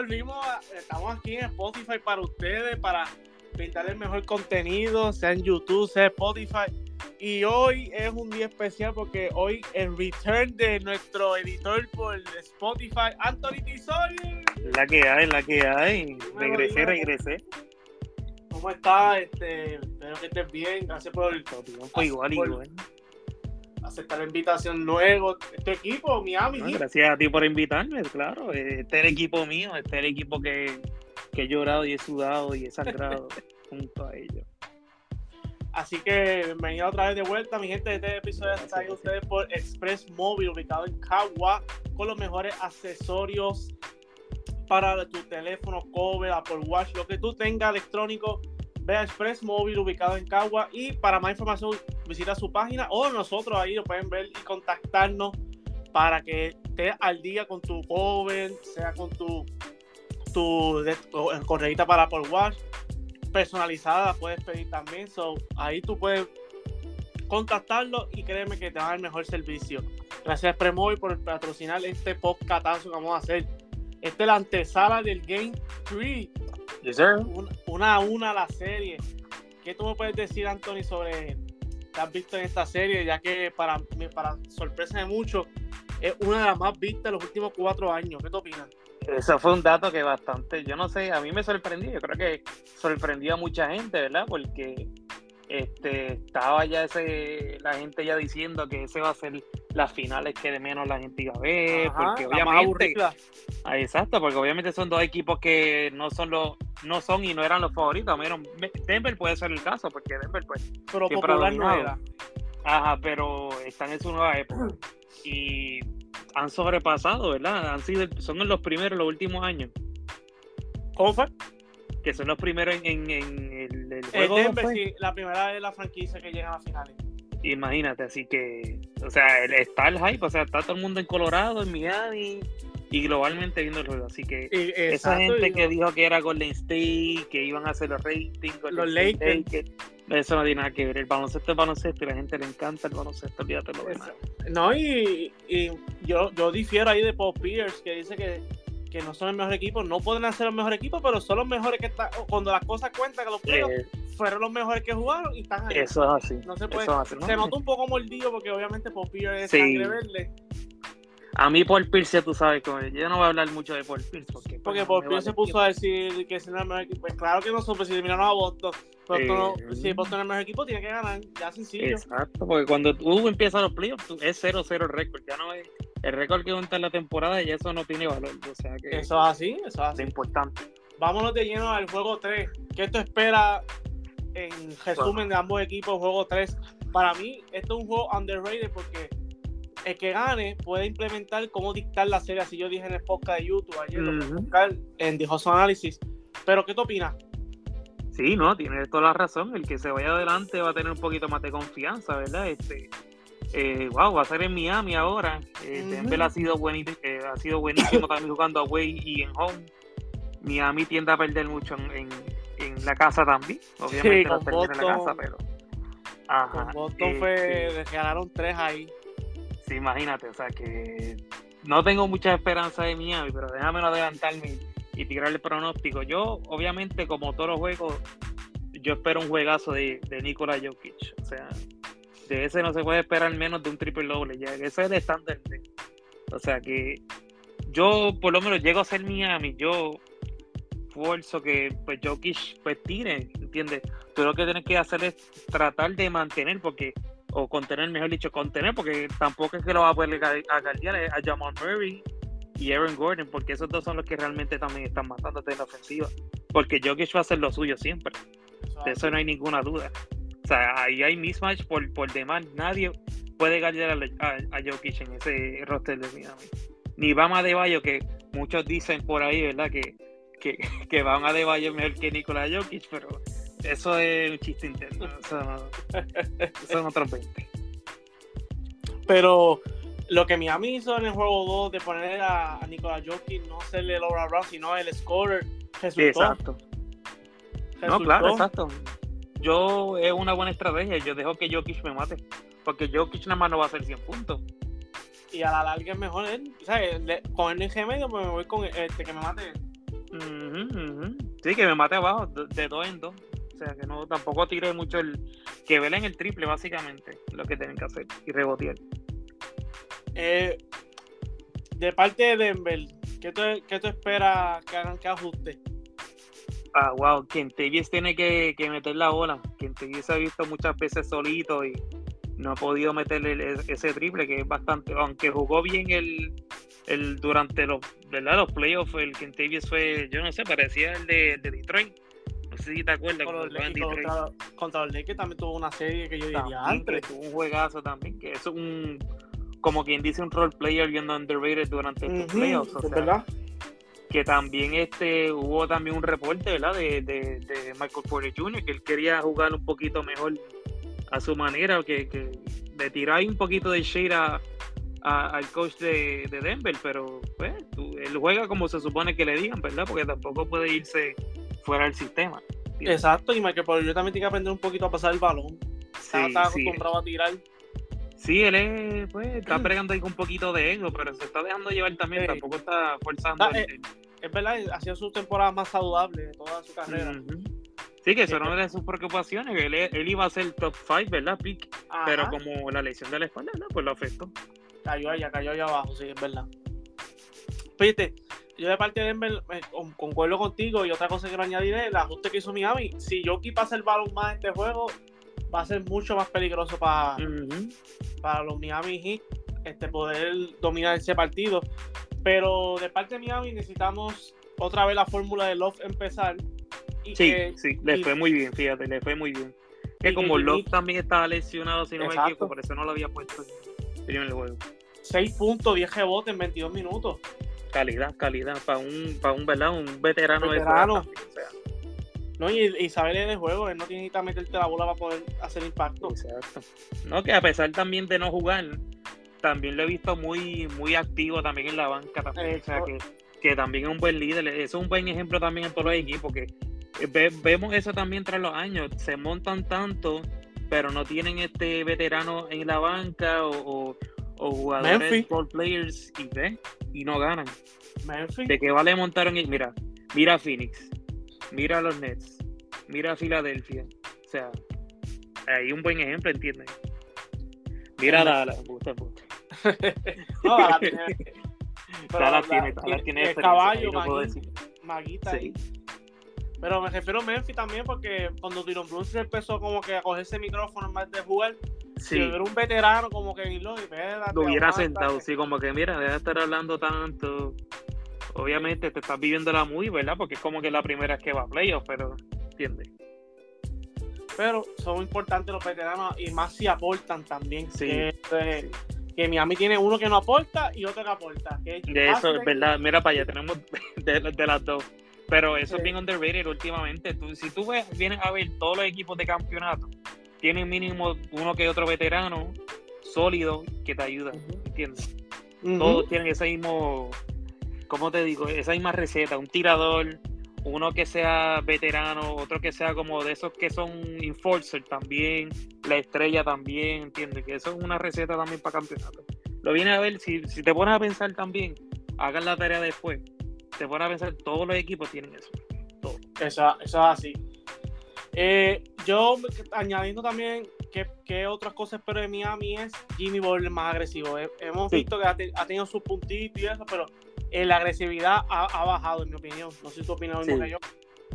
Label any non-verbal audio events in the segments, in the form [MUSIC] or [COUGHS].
volvimos, estamos aquí en Spotify para ustedes, para pintar el mejor contenido, sea en YouTube, sea en Spotify. Y hoy es un día especial porque hoy el return de nuestro editor por Spotify, Anthony Tizol. La que hay, la que hay. Regresé, regresé. ¿Cómo estás? Este, espero que estés bien. Gracias por, pues igual, igual. Aceptar la invitación luego. Este equipo, Miami. gracias a ti por invitarme, claro. Este es el equipo mío, este es el equipo que, que he llorado y he sudado y he sangrado [LAUGHS] junto a ellos. Así que bienvenido otra vez de vuelta, mi gente. Este episodio está ahí ustedes por Express Móvil, ubicado en Cagua, con los mejores accesorios para tu teléfono, cover, Apple Watch, lo que tú tengas electrónico. Ve a Express Móvil, ubicado en Cagua. Y para más información, visita su página o nosotros ahí lo pueden ver y contactarnos para que estés al día con tu cover, sea con tu, tu correita para Apple Watch personalizada puedes pedir también. So, ahí tú puedes contactarlo y créeme que te va a dar el mejor servicio. Gracias Premovi por patrocinar este podcatazo que vamos a hacer. Esta es la antesala del Game 3. Yes, sir. Una, a una la serie. ¿Qué tú me puedes decir, Anthony, sobre que has visto en esta serie? Ya que para, para sorpresa de muchos, es una de las más vistas en los últimos cuatro años. ¿Qué tú opinas? Eso fue un dato que bastante, yo no sé, a mí me sorprendió, yo creo que sorprendió a mucha gente, ¿verdad? Porque este estaba ya ese la gente ya diciendo que ese va a ser las finales que de menos la gente iba a ver, porque obviamente ah, exacto, porque obviamente son dos equipos que no son los no son y no eran los favoritos, menos Denver puede ser el caso porque Denver pues pero popular no era. Ajá, pero están en su nueva época y han sobrepasado, ¿verdad? Han sido, son los primeros los últimos años. ¿Cómo fue? Que son los primeros en, en, el, el juego. sí, la primera de la franquicia que llega a finales. Imagínate, así que, o sea, está el hype, o sea, está todo el mundo en Colorado, en Miami y globalmente viendo el juego. Así que esa gente que dijo que era Golden State, que iban a hacer los ratings, los Lakers, eso no tiene nada que ver. El baloncesto es baloncesto y la gente le encanta el baloncesto, olvídate lo demás. No, y, y, yo, yo difiero ahí de Paul Pierce, que dice que, que no son el mejor equipo. No pueden ser el mejor equipo, pero son los mejores que están. Cuando las cosas cuentan, que los playoffs eh, fueron los mejores que jugaron y están ahí. Eso es así. No se puede. Se nota un poco mordido porque obviamente Paul Pierce es sangre verde a mí Paul Pierce, tú sabes, yo no voy a hablar mucho de Paul Pierce. Porque, pues, porque Paul Pierce se puso a decir que si no es el mejor equipo. Pues claro que no supe si eliminaron a Boston. Pero si Boston es el mejor equipo, tiene que ganar. Ya sencillo. Exacto, porque cuando tú empiezas los playoffs, es 0-0 el récord. Ya no es el récord que cuenta en la temporada y eso no tiene valor. O sea que eso es así, eso es así. Es importante. Vámonos de lleno al juego 3. ¿Qué tú esperas en resumen de ambos equipos? Juego 3. Para mí, esto es un juego underrated porque el que gane puede implementar cómo dictar la serie, así yo dije en el podcast de YouTube ayer, buscar en Dijoso Análisis. Pero, ¿qué tú opinas? Sí, no, tiene toda la razón. El que se vaya adelante va a tener un poquito más de confianza, ¿verdad? Este, eh, wow, va a ser en Miami ahora. Eh, Denver ha sido, eh, ha sido buenísimo también jugando away y en home. Miami tiende a perder mucho en, en, la casa también. Obviamente sí, con Boston, en la casa, pero. Ajá, con Boston fue, este ganaron tres ahí imagínate, o sea que no tengo mucha esperanza de Miami, pero déjame adelantarme y tirar el pronóstico. Yo, obviamente, como todos los juegos, yo espero un juegazo de, de Nikola Jokic. O sea, de ese no se puede esperar menos de un triple doble. Ya, ese es el estándar. O sea que yo, por lo menos, llego a ser Miami. Yo esfuerzo que pues Jokic pues tire, ¿entiendes? Tú lo que tienes que hacer es tratar de mantener, porque o contener, mejor dicho, contener, porque tampoco es que lo va a poder agarrar a Jamal Murray y Aaron Gordon, porque esos dos son los que realmente también están matando en la ofensiva. Porque Jokic va a hacer lo suyo siempre. De eso no hay ninguna duda. O sea, ahí hay mismatch por, por demás. Nadie puede ganar a, a, Jokic en ese roster de Miami. Ni Bama de Bayo, que muchos dicen por ahí, ¿verdad? Que, que, [LAUGHS] que Bama de Bayo es mejor que Nikola Jokic, pero eso es un chiste interno. Eso, son otros 20. Pero lo que Miami hizo en el juego 2 de poner a, a Nikola Jokic, no serle Laura Brown, sino el scorer, resultó. Exacto. No, claro, exacto. Yo es una buena estrategia. Yo dejo que Jokic me mate. Porque Jokic nada más no va a hacer 100 puntos. Y a la larga es mejor él. O sea, con el medio pues me voy con este que me mate Sí, que me mate abajo, de, dos en dos. O sea, que no tampoco tire mucho el. Que velen el triple, básicamente, lo que tienen que hacer y rebotear. Eh, de parte de Denver, ¿qué tú, qué tú esperas que hagan que ajuste? Ah, wow, Kentavious tiene que, que meter la bola. Kentavious se ha visto muchas veces solito y no ha podido meterle ese triple que es bastante, aunque jugó bien el, el durante los, ¿verdad? los playoffs, el Kentavious fue, yo no sé, parecía el de, de Detroit. Sé si te acuerdas. Contra, contra, los Lakers también tuvo una serie que yo diría antes. Tuvo un juegazo también, que es un, como quien dice, un role player viendo underrated durante estos playoffs. O sea, ¿verdad? que también este hubo también un reporte ¿verdad? De, de, Michael Porter Jr. que él quería jugar un poquito mejor a su manera, que, que le tirar un poquito de shade al coach de, Denver, pero pues él juega como se supone que le digan, ¿verdad? Porque tampoco puede irse fuera del sistema. Exacto, y Michael Porter Jr. también tiene que aprender un poquito a pasar el balón. está, acostumbrado a tirar. Sí, él es, pues, está pregando ahí con un poquito de ego, pero se está dejando llevar también, tampoco está forzando. Eh, es verdad, ha sido su temporada más saludable de toda su carrera. Sí, que eso no era de sus preocupaciones, él, él, iba a ser top 5, ¿verdad? pero como la lesión de la espalda, ¿no? pues lo afectó. Cayó allá, cayó allá abajo, sí, es verdad. Fíjate, yo de parte de Denver concuerdo contigo y otra cosa que quiero añadir es el ajuste que hizo Miami. Si Jokic pasa el balón más en este juego, va a ser mucho más peligroso para, para los Miami Heat este, poder dominar ese partido. Pero de parte de Miami necesitamos otra vez la fórmula de Love empezar. Y sí, sí, le fue muy bien, fíjate, le fue muy bien. Que como Love también estaba lesionado, si no me equivoco, por eso no lo había puesto en el juego. 6 puntos, 10 rebotes en 22 minutos. Calidad, calidad, para un, para un, ¿verdad? un veterano, de o no, y, y saber el juego, él no tiene que meterte la bola para poder hacer impacto. Exacto. No, que a pesar también de no jugar, también lo he visto muy, muy activo también en la banca también. O sea, que, que, también es un buen líder. Eso es un buen ejemplo también en todos los equipos, que vemos eso también tras los años. Se montan tanto, pero no tienen este veterano en la banca o, o, jugadores players y, ve y no ganan. ¿De qué vale montar en Mira, mira a Phoenix mira a los Nets, mira a Filadelfia. O sea, hay un buen ejemplo, ¿entiendes? Mira a Dallas, gusta, gusta. [LAUGHS] no, Dallas tiene, [LAUGHS] Dallas tiene, Dallas tiene el caballo, Maguita sí. Pero me refiero a Memphis también porque cuando Tyron Brunson empezó como que a cogerse micrófono en vez de jugar, sí. si era un veterano como que lo, lo hubiera sentado, sí, como que mira, deja de estar hablando tanto obviamente te estás viviendo la muy, ¿verdad? Porque es como que la primera es que va a playoff, pero ¿entiendes? Pero son importantes los veteranos y más si aportan también. Sí. Que, que Miami tiene uno que no aporta y otro que aporta. de eso es verdad. Mira para allá, tenemos [LAUGHS] de, las dos. Pero eso es bien underrated últimamente. Tú, si tú ves, vienes a ver todos los equipos de campeonato, tienen mínimo uno que otro veterano sólido que te ayuda, ¿entiendes? Todos tienen ese mismo ¿cómo te digo? Esa misma receta, un tirador, uno que sea veterano, otro que sea como de esos que son enforcer también, la estrella también, ¿entiendes? Que eso es una receta también para campeonato. Lo viene a ver, si, si te pones a pensar también, hagan la tarea después, te pones a pensar, todos los equipos tienen eso. Todo. Eso, eso es así. Eh, yo añadiendo también que, otras cosas espero de Miami es Jimmy Butler más agresivo. hemos visto que ha, tenido sus puntitos y eso, pero eh, la agresividad ha, bajado, en mi opinión. No sé si tu opinión sí. que yo.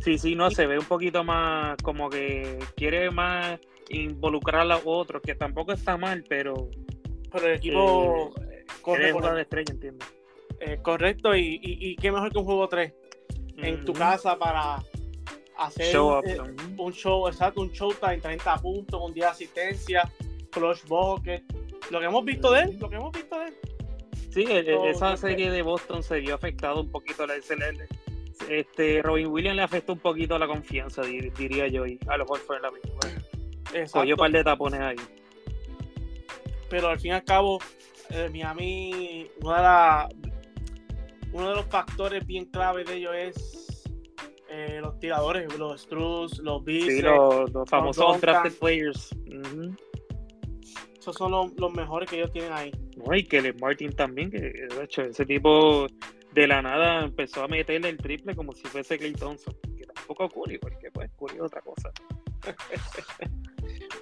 Sí, sí, no, se ve un poquito más como que quiere más involucrar a los otros, que tampoco está mal, pero. Pero el equipo eh, corre por de estrella, entiendo. Eh, correcto, y, y, qué mejor que un juego 3 en tu casa para hacer un show, exacto, un show en 30 puntos, un día de asistencia, clutch bucket. Lo que hemos visto de él, lo que hemos visto de él. Sí, e, e, esa serie de Boston se vio afectado un poquito a la SLL. Este, Robin Williams le afectó un poquito la confianza, diría yo, y a lo mejor fue en la misma. Cogió un par de tapones ahí. Pero al fin y al cabo, eh, Miami, una de uno de los factores bien claves de ellos es eh, los tiradores, los Struz, los Beats. Sí, los, famosos drafted players son los, mejores que ellos tienen ahí. No, y que Martin también, que de hecho ese tipo de la nada empezó a meterle el triple como si fuese Clay Thompson. Que tampoco Curry, porque pues Curry es otra cosa.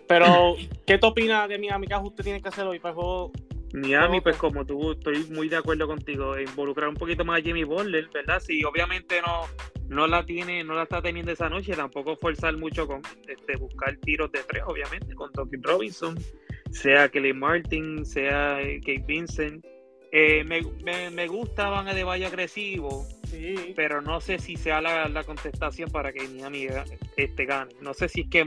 Pero, [LAUGHS] ¿qué te opinas de Miami? ¿Qué usted tiene que hacer hoy para el juego? Miami, pues como tú, estoy muy de acuerdo contigo, involucrar un poquito más a Jimmy Butler, ¿verdad? Si obviamente no, no la tiene, no la está teniendo esa noche, tampoco forzar mucho con este, buscar tiros de tres, obviamente, con Tokin Robinson, sea Kelly Martin, sea eh, Kate Vincent. Eh, me, me, me, gusta Van de Valle agresivo, sí. pero no sé si sea la, la contestación para que Miami este, gane. No sé si es que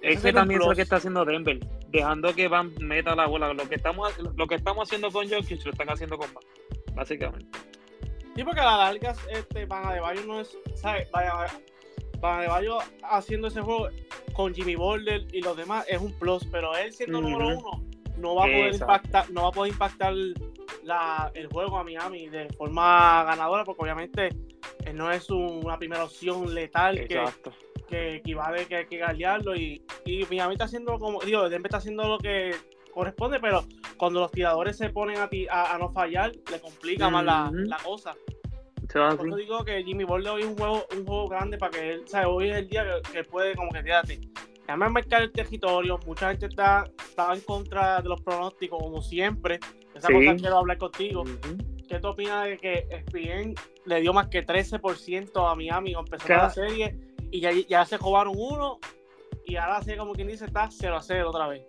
es que también es lo que está haciendo Denver, dejando que Van meta la bola. Lo que estamos, lo que estamos haciendo con Jokic lo están haciendo con Van, básicamente. Sí, porque a la larga este, Van Adebayo no es, ¿sabes? Van Adebayo haciendo ese juego con Jimmy Boulder y los demás es un plus, pero él siendo número uno no va a poder impactar, no va a poder impactar la, el juego a Miami de forma ganadora, porque obviamente él no es una primera opción letal Exacto. que que equivale que hay que galearlo y, y Miami está haciendo como, digo, Denver está haciendo lo que corresponde, pero cuando los tiradores se ponen a, a, no fallar, le complica más la, la, cosa. Por eso digo que Jimmy Butler hoy es un juego, un juego grande para que él, ¿sabes? Hoy es el día que, puede como que quédate. Déjame marcar el territorio, mucha gente está, está en contra de los pronósticos, como siempre. Esa cosa quiero hablar contigo. ¿Qué te opinas de que ESPN le dio más que 13% a Miami a empezar la serie? Y ya, ya se jugaron uno y ahora sí, como quien dice, está 0 a 0 otra vez.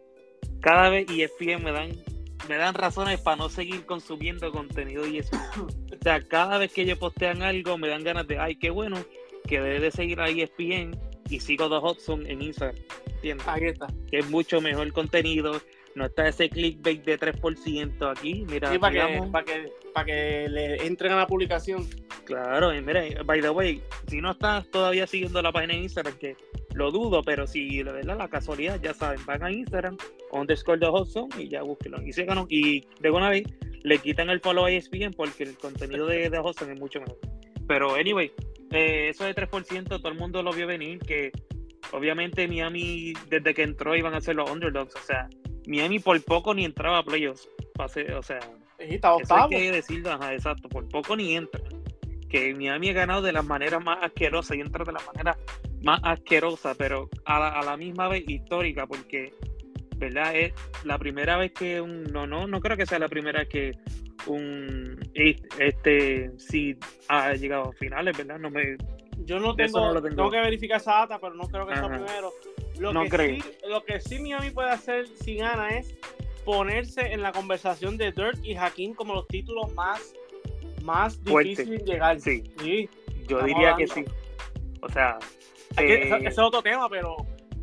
Cada vez y ESPN me dan, me dan razones para no seguir consumiendo contenido y eso. [COUGHS] o sea, cada vez que ellos postean algo me dan ganas de, ay, qué bueno, que debe de seguir a ESPN y sigo The Hudson en Instagram. ¿Entiendes? Ahí está. Que es mucho mejor contenido. No está ese clickbait de 3% aquí. Mira, sí, para, que, para, que, para que le entren a la publicación. Claro, y mira, by the way, si no estás todavía siguiendo la página de Instagram, que lo dudo, pero si la verdad, la casualidad, ya saben, van a Instagram, underscore de Hudson y ya búsquenlo. Y síganos, y de una vez le quitan el follow a ESPN porque el contenido de, de Hudson es mucho mejor. Pero, anyway, eh, eso de 3%, todo el mundo lo vio venir, que obviamente Miami, desde que entró, iban a ser los underdogs. O sea, Miami por poco ni entraba a playoffs. O sea, está octavo. hay que decirlo, ajá, exacto, por poco ni entra que Miami ha ganado de la manera más asquerosa y entra de la manera más asquerosa, pero a la, misma vez histórica, porque, ¿verdad? Es la primera vez que un. No, no, no creo que sea la primera vez que un. Este. Sí ha llegado a finales, ¿verdad? No me. Yo no tengo, tengo. que verificar esa data, pero no creo que sea primero. Lo, no que creo. Sí, lo que sí Miami puede hacer si gana es ponerse en la conversación de Dirk y Hakim como los títulos más más difícil llegar. Sí, yo diría que sí. O sea, eh, ese es otro tema, pero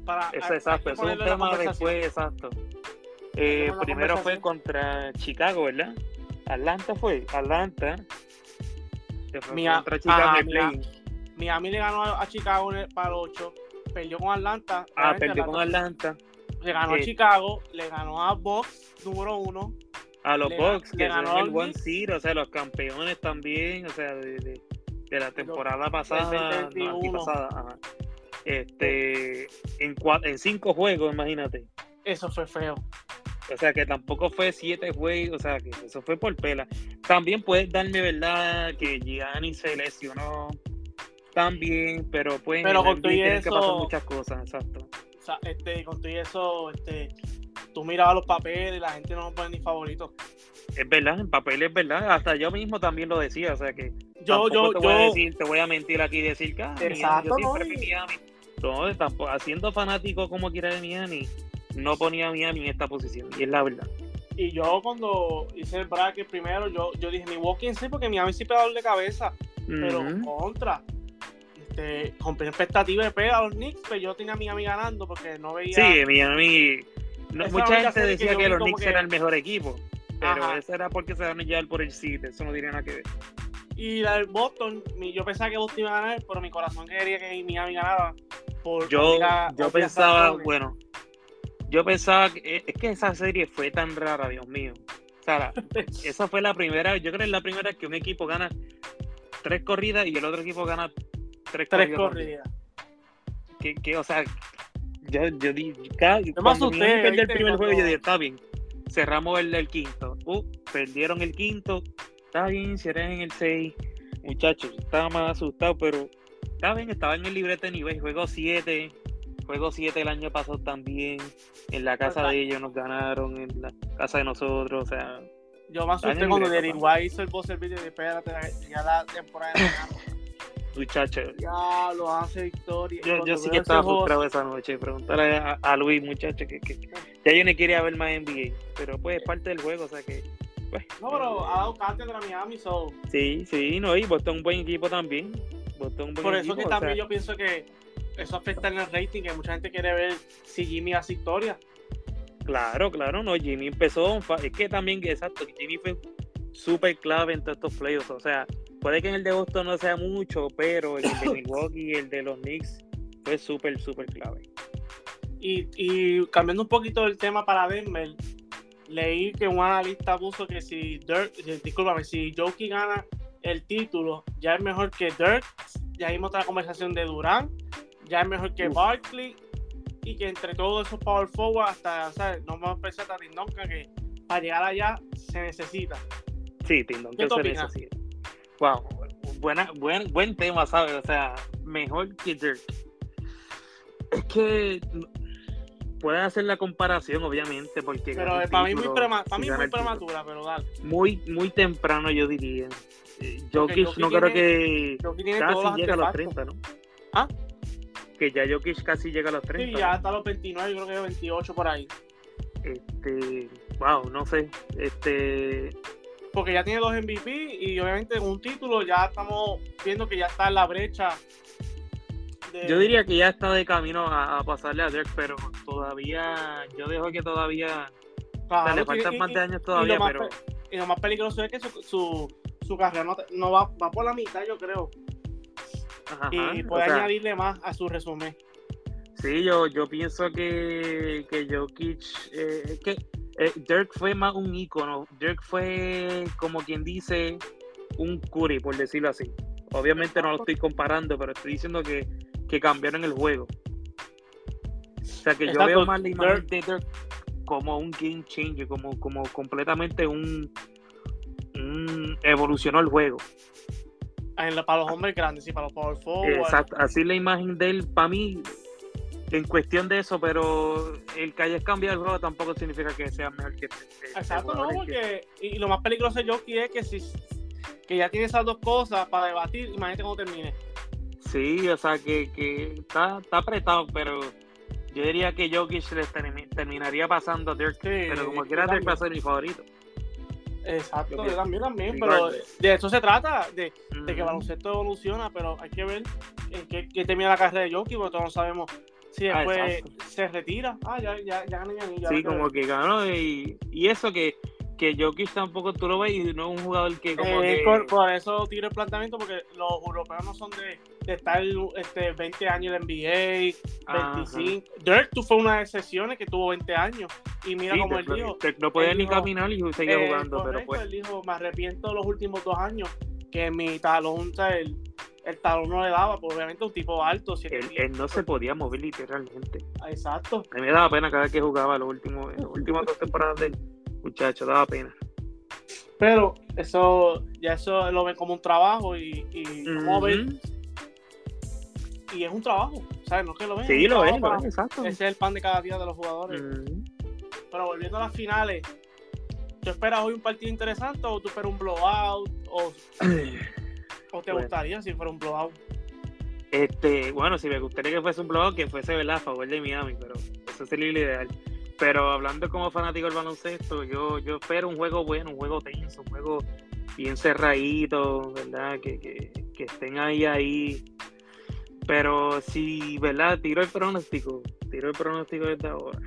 para. Eso, exacto, eso es un tema después, exacto. Eh, primero fue contra Chicago, ¿verdad? Atlanta fue, Atlanta. contra Chicago Miami le ganó a Chicago para el 8, perdió con Atlanta. Ah, perdió con Atlanta. Le ganó a eh, Chicago, le ganó a Box número 1 a los Bucks, que son el One Seed, o sea, los campeones también, o sea, de, de, la temporada pasada, pasada Este, en, en cinco juegos, imagínate. Eso fue feo. O sea, que tampoco fue siete juegos, o sea, que eso fue por pela. También puedes darme, ¿verdad? Que Gianni se lesionó también, pero pues pero con todo eso, que pasar muchas cosas, exacto. O sea, este, con todo eso, este, tú mirabas los papeles y la gente no nos pone ni favorito. Es verdad, en papel es verdad. Hasta yo mismo también lo decía, o sea que yo, yo, te yo, voy a decir, te voy a mentir aquí y decir que ah, Exacto, yo siempre no, Miami. No, tampoco, haciendo fanático como quiera de Miami, no ponía a Miami en esta posición, y es la verdad. Y yo cuando hice el bracket primero, yo, yo dije mi walking sí, porque Miami sí pega de cabeza, pero contra. Este, con expectativa de pega a los Knicks, pero yo tenía a Miami ganando porque no veía. Sí, Miami mucha gente decía que, los Knicks eran el mejor equipo, pero eso era porque se van a llevar por el sitio, eso no tiene nada que ver. Y la del Boston, yo pensaba que Boston iba a ganar, pero mi corazón quería que Miami ganara. Por yo yo pensaba, bueno, yo pensaba que eh, es que esa serie fue tan rara, Dios mío. O sea, [LAUGHS] esa fue la primera, yo creo que es la primera que un equipo gana tres corridas y el otro equipo gana tres, tres corridas. Que, que, o sea, yo, yo di, cada, cuando usted, el primer juego, yo dije, está bien, cerramos el, el quinto. Uh, perdieron el quinto, está bien, si eres en el 6, muchachos, estaba más asustado, pero está bien, estaba en el librete de nivel, juego 7, juego 7 el año pasado también, en la casa de ellos nos ganaron, en la casa de nosotros, o sea... Yo me asusté cuando Derek hizo el boss video de espérate, ya la temporada de [LAUGHS] Muchachos. Ya lo hace victoria. Yo, yo sí que estaba frustrado esa noche. Preguntarle a, Luis, muchacho, que, que, ya yo no quería ver más NBA. Pero pues es parte del juego, o sea que. Pues, no, pero ha dado cátedra a Miami, so. Sí, sí, no, y Boston un buen equipo también. Boston un buen Por eso que también yo pienso que eso afecta en el rating, que mucha gente quiere ver si Jimmy hace historia. Claro, claro, no, Jimmy empezó, es que también, exacto, Jimmy fue súper clave en todos estos playoffs, o sea, puede que en el de Boston no sea mucho, pero el de [LAUGHS] Milwaukee y el de los Knicks fue súper, súper clave. Y, y, cambiando un poquito el tema para Denver, leí que un analista puso que si Dirk, discúlpame, si Jokic gana el título, ya es mejor que Dirk, ya vimos otra conversación de Durán, ya es mejor que Barkley y que entre todos esos power forward hasta, ¿sabes? No vamos a pensar a Tindonka que para llegar allá se necesita. Sí, Tindonka se necesita. Wow, buena, buen, buen tema, ¿sabes? O sea, mejor que Dirk. Es que puede hacer la comparación, obviamente, porque. Pero para mí, muy, prema, para mí muy prematura, pero dale. Muy, muy temprano, yo diría. Eh, Jokic, no creo que casi llega a los 30, ¿no? ¿Ah? que ya Jokic casi llega a los 30. Sí, ya hasta los 29, yo creo que 28 por ahí. Este, wow, no sé, este... Porque ya tiene dos MVP y obviamente un título ya estamos viendo que ya está en la brecha. Yo diría que ya está de camino a, pasarle a Dirk, pero todavía, yo dejo que todavía... le faltan más de años todavía, pero... Y lo más peligroso es que su, su, carrera no, no va, va por la mitad, yo creo y puede añadirle más a su resumen. Sí, yo, yo pienso que, que Jokic, eh, que eh, Dirk fue más un ícono. Dirk fue, como quien dice, un Curry, por decirlo así. Obviamente no lo estoy comparando, pero estoy diciendo que, que cambiaron el juego. O sea que yo veo más la imagen de Dirk como un game changer, como, como completamente un, un evolucionó el juego para los hombres grandes y para los power forward. Exacto, así la imagen de él, para mí, en cuestión de eso, pero el que hayas cambiado el juego tampoco significa que sea mejor que Exacto, no, porque y lo más peligroso de Jockey es que si que ya tiene esas dos cosas para debatir, imagínate cómo termine. Sí, o sea que, que está, está apretado, pero yo diría que Jokic terminaría pasando a Dirk, pero como quiera Dirk va a ser mi favorito. Exacto, yo también, también, pero de eso se trata, de, de que el baloncesto evoluciona, pero hay que ver en qué, qué termina la carrera de Jokic, porque todos no sabemos si ah, después se retira. Ah, ya, ya, ya gané ya Sí, como que ganó, y, y eso que que Jokic tampoco tú lo ves y no es un jugador que como eh, Por, eso tiro el planteamiento porque los europeos no son de, de estar este, 20 años en NBA, 25. Dirk tú fue una de excepciones que tuvo 20 años y mira cómo él dijo. no podía ni caminar y seguía eh, jugando, pero pues. Él dijo, me arrepiento de los últimos dos años que mi talón, el, el talón no le daba, pues obviamente un tipo alto. Él, no se podía mover literalmente. Exacto. A mí me daba pena cada vez que jugaba los últimos, las últimas dos temporadas de él muchacho, daba pena. Pero eso, ya eso lo ven como un trabajo y, y Y es un trabajo, ¿sabes? No que lo ven. Sí, lo ven, exacto. Ese es el pan de cada día de los jugadores. Pero volviendo a las finales, ¿tú esperas hoy un partido interesante o tú esperas un blowout? ¿O, [CLEARS THROAT] o te gustaría si fuera un blowout? Este, bueno, si me gustaría que fuese un blowout, que fuese ¿verdad? a favor de Miami, pero eso sería lo ideal. Pero hablando como fanático del baloncesto, yo, yo espero un juego bueno, un juego tenso, un juego bien cerradito, ¿verdad? Que, que, que estén ahí, ahí. Pero si, ¿verdad? Tiro el pronóstico, tiro el pronóstico desde ahora.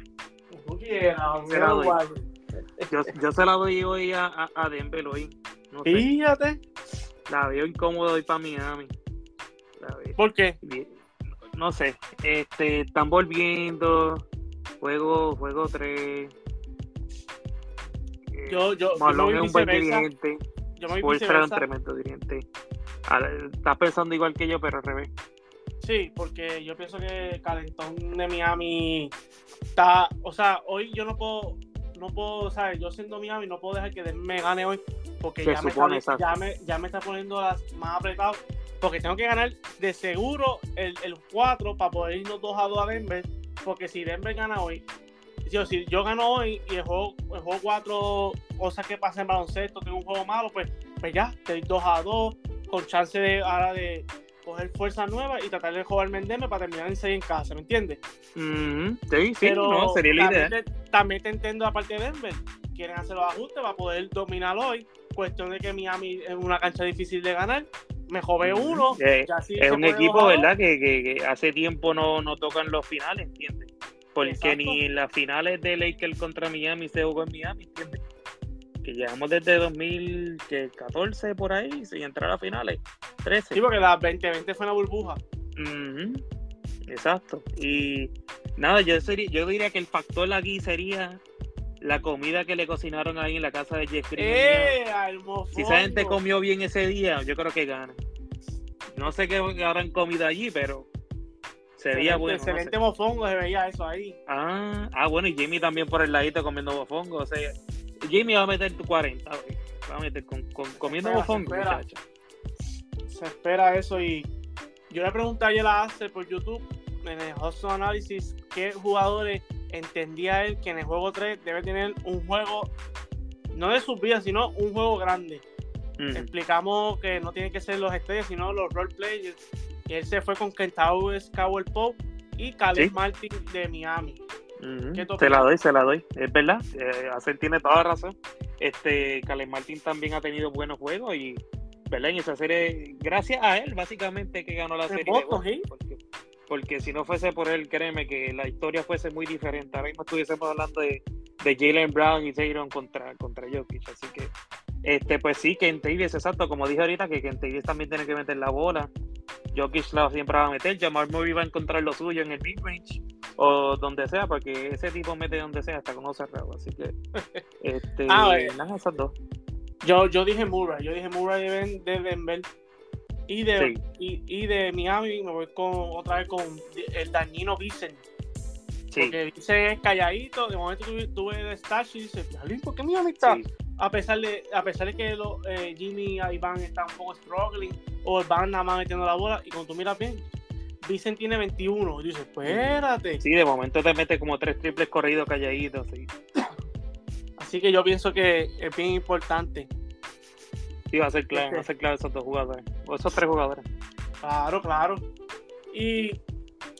yo, yo, se la doy hoy a, a Denver hoy. No Fíjate. La veo incómodo hoy para Miami. La ¿Por qué? No sé. Este, están volviendo Juego, juego 3. yo, yo, Malone es un buen dirigente. Yo me voy un tremendo dirigente. Estás pensando igual que yo, pero al revés. Sí, porque yo pienso que Calentón de Miami está. O sea, hoy yo no puedo no puedo, ¿sabes? Yo siendo Miami no puedo dejar que me gane hoy porque ya me, está, ya, me, ya me está poniendo las más apretado. Porque tengo que ganar de seguro el, el 4 para poder irnos 2 a 2 a Denver. Porque si Denver gana hoy, yo, si yo gano hoy y el juego, el juego 4, cosas que pasan en baloncesto, tengo un juego malo, pues, pues ya, estoy 2 a 2, con chance de ahora de coger fuerzas nuevas y tratar de jugarme en Denver para terminar en 6 en casa, ¿me entiendes? Ujú, Sí, sí, Pero no, sería la idea. también, te, también te entiendo aparte de Denver. Quieren hacer los ajustes para poder dominar hoy. Cuestión de que Miami es una cancha difícil de ganar. Me jove uno. Eh, sí es un equipo. ¿verdad? Que, que- que hace tiempo no, no tocan los finales, ¿entiendes? Porque Exacto. ni en las finales de Lakers contra Miami se jugó en Miami, ¿entiendes? Que llevamos desde 2014 por ahí, sin entrar a finales. 13. Sí, porque la 2020 fue una burbuja. Exacto. Y nada, yo, sería, yo diría que el factor aquí sería la comida que le cocinaron ahí en la casa de Jeff Green. ¡Eh! Si esa gente mofongo! comió bien ese día, yo creo que gana. No sé qué habrán comido allí, pero sería Excelente, bueno. no sé. Excelente mofongo, se veía eso ahí. Ah, ah, bueno, y Jimmy también por el ladito comiendo bofongo. O sea, Jimmy va a meter tu 40, güey. Va a meter con, con- comiendo espera, se bofongo, espera. Se espera eso y yo le pregunté ayer a Ace por YouTube en el Hustle Analysis qué jugadores entendía él que en el juego 3 debe tener un juego no de sus vidas, sino un juego grande. Explicamos que no tienen que ser los estrellas, sino los role players. Y él se fue con Kentaurus Cowell Pope y Caleb Sí. Martin de Miami. ¿Qué tú Se la doy, se la doy. Es verdad. Eh, tiene toda la razón. Este, Caleb Martin también ha tenido buenos juegos y, ¿verdad? En esa serie, gracias a él, básicamente, que ganó la serie. Porque, si no fuese por él, créeme que la historia fuese muy diferente. Ahora mismo estuviésemos hablando de, de Jalen Brown y Zayron contra, contra Jokic. Así que, este, pues sí, Ken Davis, exacto, como dije ahorita, que Ken Davis también tiene que meter la bola. Jokic la siempre va a meter. Jamal Murray va a encontrar lo suyo en el mid-range o donde sea, porque ese tipo mete donde sea, hasta con uno cerrado. Así que, [LAUGHS] este, Ah, esas dos. Yo, yo dije Murray, yo dije Murray de, Ben- de Denver. Y de, Sí. y, y de Miami me voy con otra vez con el dañino Vicen. Sí, Porque Vicen es calladito, de momento tuve, tuve de stash y dice, "Jalín, ¿por qué Miami está? sí. A pesar de, a pesar de que lo- eh, Jimmy y Iván están un poco struggling, o van nada más metiendo la bola, y cuando tú miras bien, Vicen tiene 21. Y dices, espérate. Sí, de momento te mete como tres triples corridos calladitos. Sí. Así que yo pienso que es bien importante. Sí, va a ser clave, Este. va a ser clave esos dos jugadores. O esos tres jugadores. Claro, claro. Y,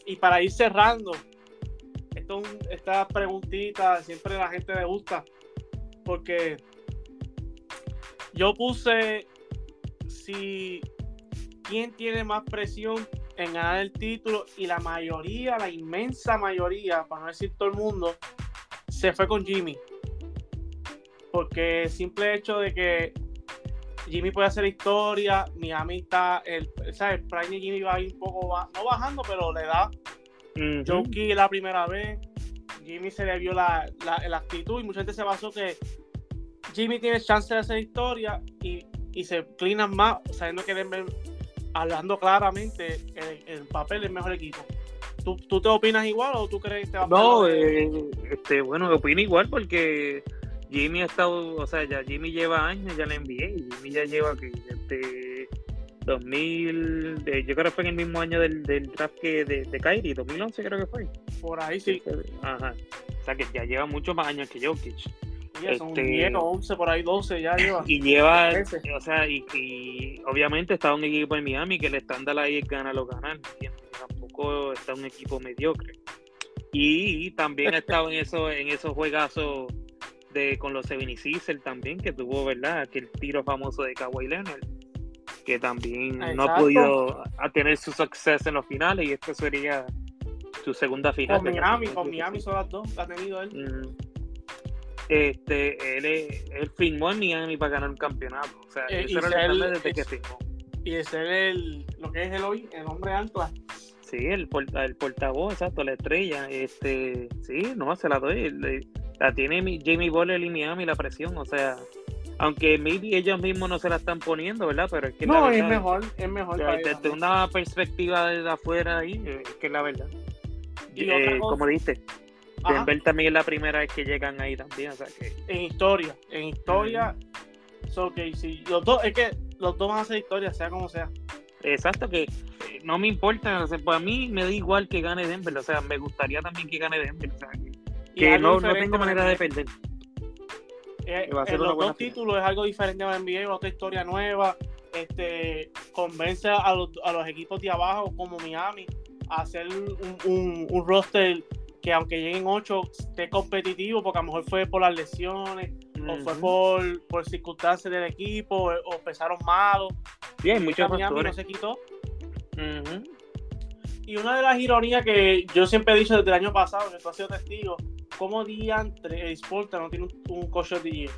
y para ir cerrando, esto, es un- esta preguntita siempre a la gente le gusta, porque yo puse si quién tiene más presión en ganar el título y la mayoría, la inmensa mayoría, para no decir todo el mundo, se fue con Jimmy. Porque el simple hecho de que Jimmy puede hacer historia, Miami está, el, ¿sabes? prime de Jimmy va a ir un poco, ba- no bajando, pero le da. Ujú. Jokic la primera vez, Jimmy se le vio la, la, la actitud y mucha gente se basó que Jimmy tiene chance de hacer historia y, y se inclinan más, sabiendo que Denver, hablando claramente, el, el papel es mejor equipo. ¿Tú, ¿Tú te opinas igual o tú crees que te va a No, pasar? eh, este, bueno, opino igual porque Jimmy ha estado, o sea, ya Jimmy lleva años ya en la NBA. Jimmy ya lleva que desde 2000, de- yo creo que fue en el mismo año del, del draft que de, de Kyrie, 2011 creo que fue. Por ahí sí, Ajá. O sea, que ya lleva muchos más años que Jokic. ya son este- 10 o 11, por ahí 12 ya [LAUGHS] lleva. Y lleva, o sea, y, y obviamente está un equipo en Miami que el estándar ahí es gana lo ganar. Tampoco está un equipo mediocre. Y también ha estado en esos, en esos juegazos de con los 76ers también, que tuvo, ¿verdad? Aquel tiro famoso de Kawhi Leonard, que también no ha podido a tener su suceso en los finales y esta sería su segunda final. Con. Miami, con Miami son las dos, que ha tenido él. Mm. Este, él, es- él firmó en Miami para ganar un campeonato. O sea, Eh, eso era el desde que es- firmó. Y de ser el, lo que es el hoy, el hombre ancla. Sí, el, el portavoz, exacto, la estrella. Este, sí, no, se la doy. Le- la tiene mi- Jamie Butler y Miami la presión. O sea, aunque maybe ellos mismos no se la están poniendo, ¿verdad? Pero es que la No, es verdad, mejor, es mejor para Desde, una perspectiva de afuera ahí, eh, es que es la verdad. Y Eh, como dijiste, Denver también es la primera vez que llegan ahí también, o sea que... En historia, en historia, so que si los dos, es que los dos van a hacer historia, sea como sea. Exacto, que eh, no me importa, o sea, pues a mí me da igual que gane Denver, o sea, me gustaría también que gane Denver, o sea, que, que no, no, tengo manera de perder. Eh, en los dos títulos es algo diferente a la NBA, otra historia nueva, este convence a los, a los equipos de abajo como Miami a hacer un, un, un roster que aunque lleguen ocho esté competitivo, porque a lo mejor fue por las lesiones, o fue por, por circunstancias del equipo, o, empezaron malos. Hay muchos no se quitó. Y una de las ironías que yo siempre he dicho desde el año pasado, que tú has sido testigo, ¿cómo diantre el Sporta no tiene un, un coach de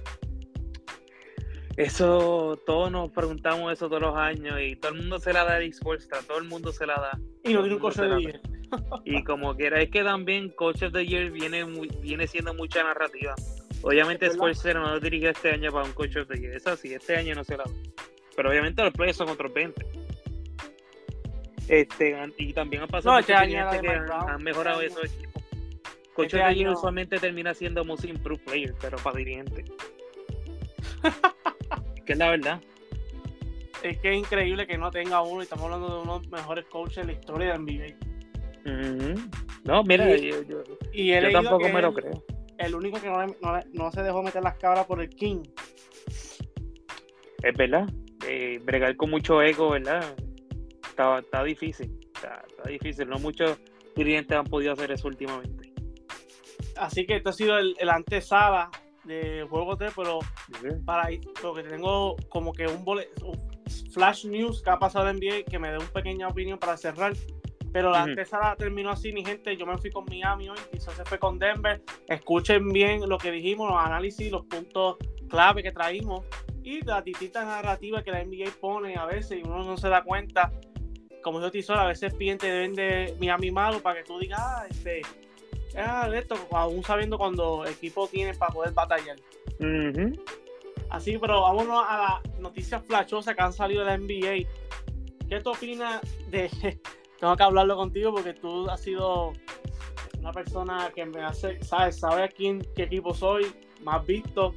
Eso, todos nos preguntamos eso todos los años y todo el mundo se la da a Sporta, todo el mundo se la da. Y no tiene un coach de y como quiera, es que también Coach of the Year viene, viene siendo mucha narrativa. Obviamente Sports no lo dirigió este año para un Coach of the Year. Eso sí, este año no se la Pero obviamente los players son otros 20. Este, y también han pasado este años que han, mejorado esos equipos. Coach este Year usualmente termina siendo most improved player, pero para dirigente. [LAUGHS] que es la verdad. Es que es increíble que no tenga uno y estamos hablando de uno de los mejores coaches en la historia de NBA. No, mira, yo, tampoco me lo creo. El único que no, se dejó meter las cabras por el King. Es verdad. Eh, bregar con mucho ego, ¿verdad? Está, está difícil. Está, difícil. No muchos clientes han podido hacer eso últimamente. Así que esto ha sido el, antesala de Juego 3, pero para lo que tengo como que un, flash news que ha pasado en NBA que me dé una pequeña opinión para cerrar. Pero la antesala terminó así, mi gente. Yo me fui con Miami hoy, quizás se fue con Denver. Escuchen bien lo que dijimos, los análisis, los puntos clave que traímos y las distintas narrativas que la NBA pone a veces y uno no se da cuenta. Como yo te hizo, a veces clientes deben de Miami malo para que tú digas, ah, este, ah, esto, aún sabiendo cuando el equipo tiene para poder batallar. Así, pero vámonos a las noticias flashosas que han salido de la NBA. ¿Qué tú opinas de [LAUGHS] tengo que hablarlo contigo porque tú has sido una persona que me hace, sabes, sabes a quién, qué equipo soy, más visto.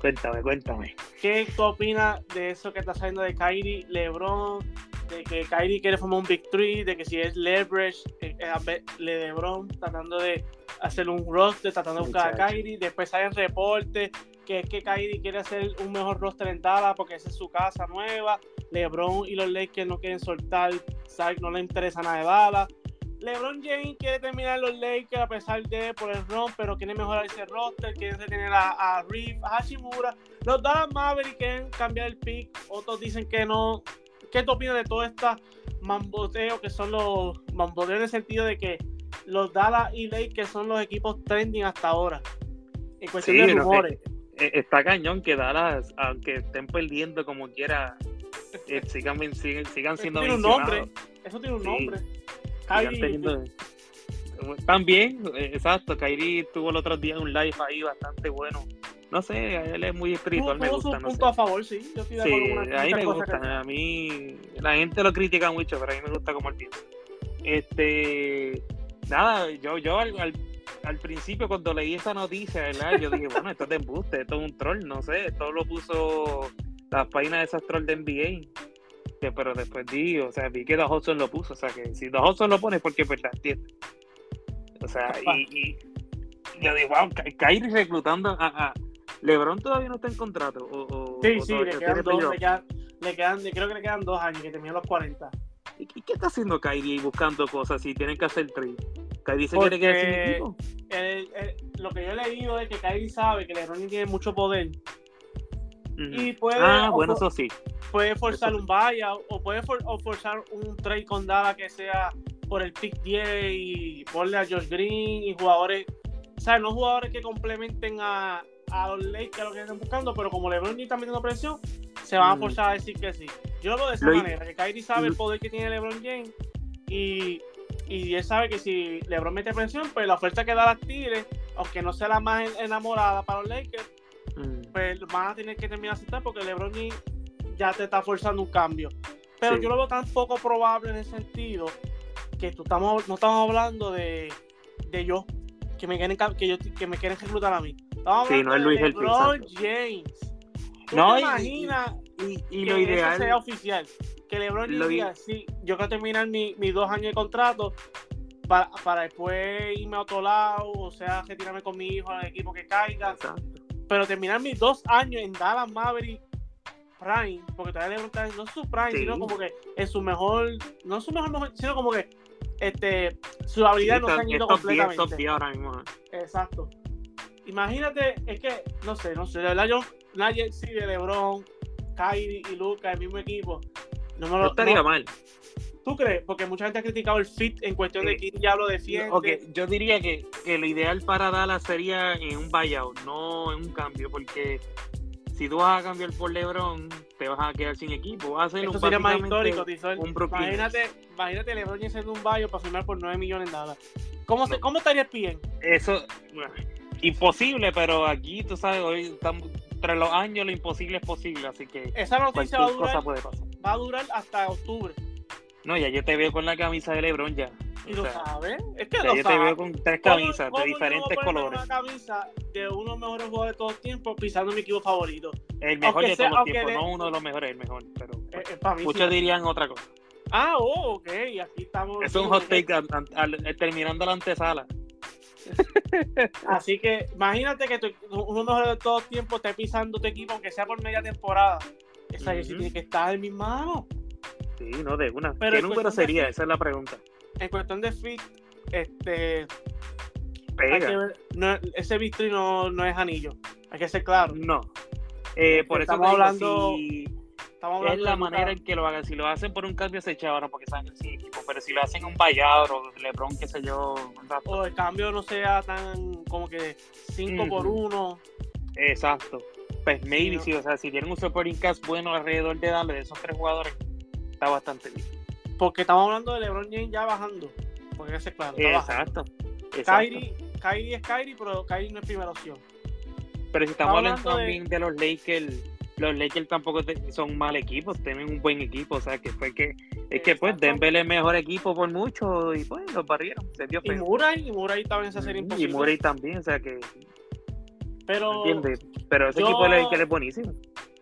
Cuéntame, cuéntame. ¿Qué tú opinas de eso que está saliendo de Kyrie, LeBron, de que Kyrie quiere formar un Big Three, de que si es leverage, eh, eh, LeBron tratando de hacer un roster, tratando de buscar a Kyrie, después salen reportes que es que Kyrie quiere hacer un mejor roster en Dallas porque esa es su casa nueva. LeBron y los Lakers no quieren soltar, Sark no le interesa nada de Dallas. LeBron James quiere terminar los Lakers a pesar de por el ron, pero quiere mejorar ese roster, quiere retener a, a Reef, a Hashimura. Los Dallas Mavericks quieren cambiar el pick, otros dicen que no. ¿Qué tú opinas de todo este mamboteo que son los mamboteos en el sentido de que los Dallas y Lakers son los equipos trending hasta ahora? En cuestión de rumores. Eh, está cañón que Dallas, aunque estén perdiendo como quiera, eh, [LAUGHS] sigan, sigan, siendo Eso tiene un nombre. Eso tiene un nombre. También, eh, exacto. Kairi tuvo el otro día un live ahí bastante bueno. No sé, él es muy espiritual, me gusta. no punto a favor, sí. Yo sí, a mí me gusta. A mí, la gente lo critica mucho, pero a mí me gusta como él piensa. Este, nada, yo, yo al al principio cuando leí esa noticia, ¿verdad? Yo dije, bueno, esto es de embuste, esto es un troll, no sé, esto lo puso las páginas de esas trolls de NBA. Que, pero después di, o sea, vi que The Hudson lo puso, o sea, que si The Hudson lo pone es porque pues la entiende. O sea, y, y, yo dije, wow, Kyrie reclutando a, a, LeBron todavía no está en contrato. O, sí, sí, le, quedan dos, le, quedan, le quedan, creo que le quedan dos años, que terminó los 40. ¿Y qué está haciendo Kyrie buscando cosas si tienen que hacer trade? Kyrie se quiere quedar lo que yo he leído es que Kyrie sabe que LeBron tiene mucho poder. Y puede, ah, bueno, eso sí. Puede forzar un buyout o puede forzar un trade con Dada que sea por el pick 10 y ponerle a Josh Green y jugadores, o sea, no jugadores que complementen a, a los Lakers, a lo que están buscando, pero como LeBron está metiendo presión, se van a forzar a decir que sí. Yo lo veo de esa manera, que Kyrie sabe el poder que tiene LeBron James y y él sabe que si LeBron mete presión, pues la oferta que da las Tigres, aunque no sea la más enamorada para los Lakers, mm. pues van a tener que terminar aceptar porque LeBron ya te está forzando un cambio. Pero yo lo veo tan poco probable en el sentido que tú estamos, no estamos hablando de, de yo que me quieren, que yo, que me quieren reclutar a mí. Sí, no es Luis LeBron exacto. James. ¿Tú No, te y- imaginas Y, lo eso ideal. sea oficial? Que LeBron Lo diga, sí, yo quiero terminar mi- mis dos años de contrato para, para después irme a otro lado, o sea, retirarme con mi hijo al equipo que caiga. Exacto. Pero terminar mis dos años en Dallas Maverick Prime, porque todavía LeBron está no es su Prime, Sí. sino como que en su mejor, no su mejor, mejor, sino como que este, su habilidad no se han Sí, ido top 10, top completamente. 10 ahora mismo. Exacto. Imagínate, es que, no sé, no sé, de verdad yo, nadie de LeBron, Kyrie y Luca, el mismo equipo. No me No lo, estaría no- mal. ¿Tú crees? Porque mucha gente ha criticado el fit en cuestión de Sí. quién ya lo defiende. Ok, yo diría que, que lo ideal para Dallas sería en un buyout, no en un cambio, porque si tú vas a cambiar por LeBron, te vas a quedar sin equipo. Vas a hacer Esto un, sería más histórico, Tizol. un. Imagínate, imagínate LeBron James en un bayo para firmar por 9 millones nada. ¿Cómo, se, ¿Cómo estaría bien? Eso, bueno, imposible, pero aquí, tú sabes, hoy estamos, tras los años lo imposible es posible, así que Esa noticia va a cosa durar, puede pasar. va a durar hasta octubre. No, ya yo te veo con la camisa de LeBron ya. Y O lo sabes. Es que ya lo yo te veo con tres ¿Cómo- camisas cómo de yo diferentes ponerme colores. Una camisa de uno de los mejores jugadores de todos tiempos pisando mi equipo favorito. El mejor aunque de todos los tiempos, de- no uno de los mejores, el mejor, pero Eh, eh, para mí muchos sí. dirían otra cosa. Ah, oh, ok. Aquí estamos. Es un hot take al- terminando la antesala. [LAUGHS] Así que imagínate que tu- uno de todos los tiempos esté pisando tu equipo, aunque sea por media temporada. Esa jersey Ujú. tiene que estar en mis manos. Sí, no, de una. Pero ¿Qué número sería? fit- Esa es la pregunta. En cuestión de fit, este. Pega. ver- no, ese victory no, no es anillo. Hay que ser claro. No. Eh, por eso Estamos hablando- si Estamos es hablando la de manera en que lo hagan. Si lo hacen por un cambio, se echaban porque saben sin equipo. Pero si lo hacen un buyout o LeBron, qué sé yo. exacto. O el cambio no sea tan como que 5 Ujú. por 1. Exacto. Pues maybe sí, o sea, si tienen un supporting cast bueno alrededor de darle de esos tres jugadores, está bastante bien. Porque estamos hablando de LeBron James ya bajando. Porque que ser claro. Exacto. Exacto. Kyrie, Kyrie es Kyrie, pero Kyrie no es primera opción. Pero si estamos Estamos hablando hablando de- también de... los Lakers, los Lakers tampoco son mal equipo, tienen un buen equipo, o sea, que fue que es que pues. Denver es mejor equipo por mucho y pues los barrieron, se Y feo. Murray, y Murray esa serie Mm, imposible. Y Murray también, o sea que, pero ¿entiendes? Pero ese yo- equipo de los Lakers es buenísimo.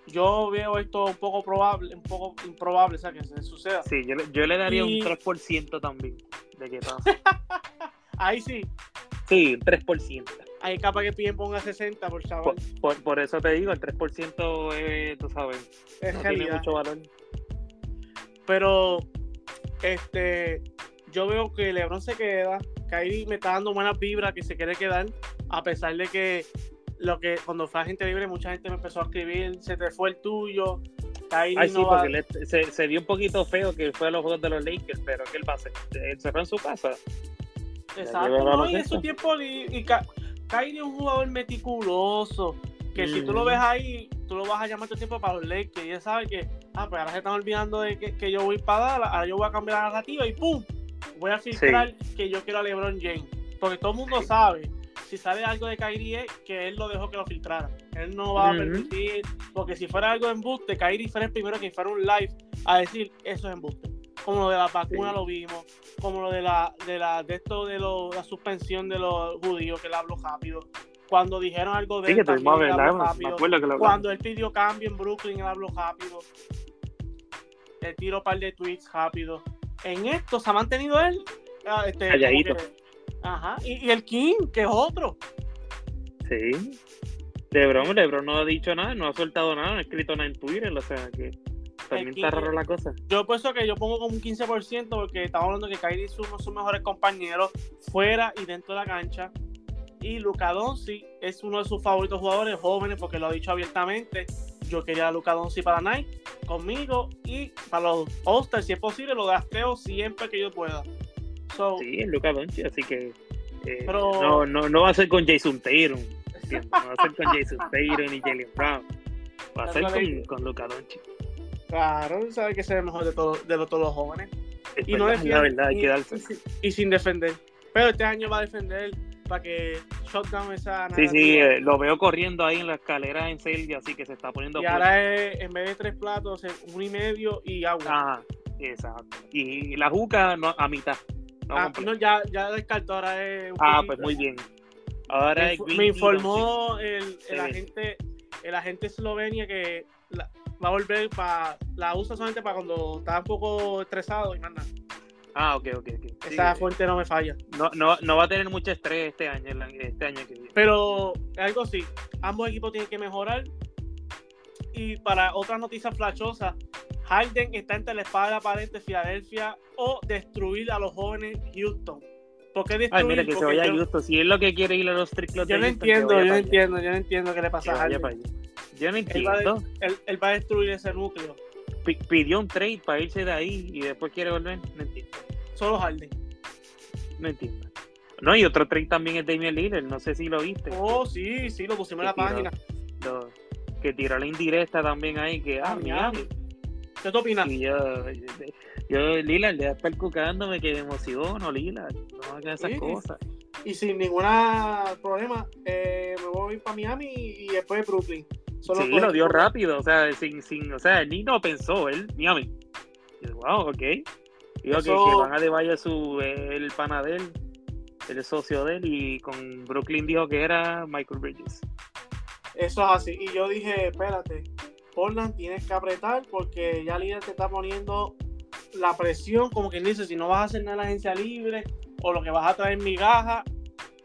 yo veo esto un poco probable, un poco improbable, o sea, que se suceda. Sí, yo, le- yo le daría Y- un 3% también de que [LAUGHS] pase. Ahí sí, Sí, un 3%. Hay capaz que piden ponga 60 por chaval. Por, por eso te digo, el 3% es, tú sabes, es no tiene mucho valor. Pero este yo veo que LeBron se queda, Kyrie me está dando buenas vibras que se quiere quedar, a pesar de que lo que cuando fue agente libre mucha gente me empezó a escribir, se te fue el tuyo, Kyrie Ay, sí, no va- porque le- se, se vio un poquito feo que fue a los juegos de los Lakers, pero ¿qué él va a hacer? Él se fue en su casa. Exacto, no, y en su tiempo y Ka- Kyrie es un jugador meticuloso, que si tú lo ves ahí, tú lo vas a llamar todo el tiempo para los Lakers, y él sabe que, ah, pues ahora se están olvidando de que, que yo voy para Dallas, ahora yo voy a cambiar la narrativa y ¡pum! Voy a filtrar que yo quiero a LeBron James, porque todo el mundo Sí. sabe, si sale algo de Kyrie es que él lo dejó que lo filtrara, él no va a permitir, porque si fuera algo de embuste, Kyrie fuera el primero que fuera un live a decir, eso es embuste, como lo de la vacuna Sí. lo vimos, como lo de la de la de esto de lo- la suspensión de los judíos que él habló rápido cuando dijeron algo de Sí, él, también él ver, habló rápido. que cuando él pidió cambio en Brooklyn él habló rápido él tiró un par de tweets rápido en esto se ha mantenido él ah, este, Calladito. ajá y, y el King que es otro Sí. Lebron, Lebron no ha dicho nada, no ha soltado nada, no ha escrito nada en Twitter, o sea que también está raro la cosa. yo pienso que yo pongo como un 15% porque estamos hablando que Kyrie es uno de sus mejores compañeros fuera y dentro de la cancha. Y Luca Doncic es uno de sus favoritos jugadores jóvenes porque lo ha dicho abiertamente. Yo quería a Luca Doncic para Nike conmigo y para los All-Stars, si es posible, lo gasteo siempre que yo pueda. So, Sí, es Luca Doncic, así que eh, Pero- no, no, no va a ser con Jason Tatum. No va a ser con Jason Tatum ni Jalen Brown. Va a ser con, con Luca Doncic. Claro, sabe que es el mejor de, todos de los, todos los jóvenes. Es Y no defiende. la verdad, hay y, que darse. y sin- y sin defender. Pero este año va a defender para que shutdown esa Sí, sí, eh, lo veo corriendo ahí en la escalera en Selja, así que se está poniendo Y ahora es, en vez de tres platos, es uno y medio y agua. Ah, exacto. Y la juca no, a mitad. no Ah, no, ya, ya descartó, ahora es un Ah, pues muy bien. Ahora me, es me informó el, el agente el agente Eslovenia que la- va a volver para la usa solamente para cuando está un poco estresado y más nada. Ah, ok, ok, ok. Esa fuente no me falla. no, no, no va a tener mucho estrés este año, este año que viene. Pero algo sí, ambos equipos tienen que mejorar. Y para otra noticia flashosa, Harden está entre la espada de la pared de Filadelfia o destruir a los jóvenes Houston. ¿Por qué destruir? Ay, mira, que se vaya a Houston. Si es lo que quiere ir a los triclos yo de no entiendo, yo no entiendo, yo no entiendo qué le que pasa a vaya Harden. Yo no Él va, entiendo. a, él, él va a destruir ese núcleo. Pi- Pidió un trade para irse de ahí y después quiere volver. No entiendo. Solo Harden. No entiendo. No, y otro trade también es Damian Lillard. No sé si lo viste. Oh, sí, sí, lo pusimos en la tiró- página. lo- que tiró la indirecta también ahí. Que, ah, Miami. Miami. ¿Qué tú opinas? Y yo, yo, Lillard, le está cucándome que me emociono, Lillard. No hagas esas Sí, cosas. Y sin ningún problema, eh, me voy para Miami y después Brooklyn. Sí, lo dio rápido, o sea, sin, sin, o sea, él ni no pensó, él, Miami. Y yo, wow, ok. Digo que, Eso- que van a de vaya su, eh, el pana de él, el socio de él, y con Brooklyn dijo que era Michael Bridges. Eso es así. Y yo dije, espérate, Portland tienes que apretar porque ya líder te está poniendo la presión, como quien dice, si no vas a hacer nada en la agencia libre o lo que vas a traer migaja,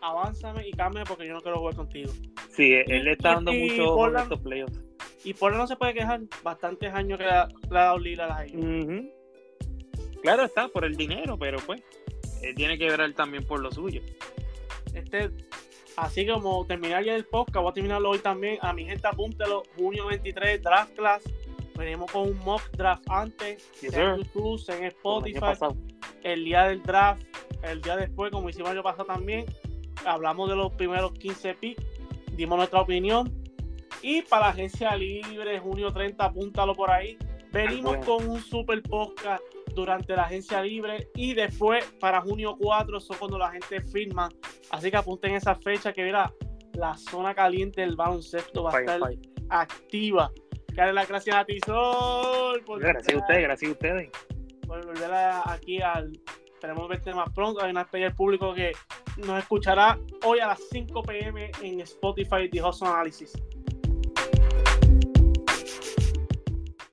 avánzame y cámbiame porque yo no quiero jugar contigo. Sí, él le está dando y mucho Portland- estos playoffs. Y Portland no se puede quejar, bastantes años que le ha, dado Lillard a ellos. Ujú. Claro está, por el dinero, pero pues, él tiene que ver también por lo suyo. Este, así como terminar ya el podcast, voy a terminarlo hoy también. A mi gente, apúntelo, junio 23, Draft Class. Venimos con un mock draft antes, Yes, en. YouTube, en Spotify. el día del draft, el día después, como hicimos el año pasado también, hablamos de los primeros 15 picks, dimos nuestra opinión. Y para la agencia libre, junio 30, apúntalo por ahí. Venimos con un super podcast durante la agencia libre y después para junio 4 son cuando la gente firma. Así que apunten esa fecha que mira, la zona caliente del baloncesto va a estar activa. Que darle las gracias a ti, Sol. por Gracias a ustedes, gracias a ustedes. por volver a- aquí al. Esperemos verte más pronto. Hay una despedida del público que nos escuchará hoy a las 5 pm en Spotify The Hustle Analysis.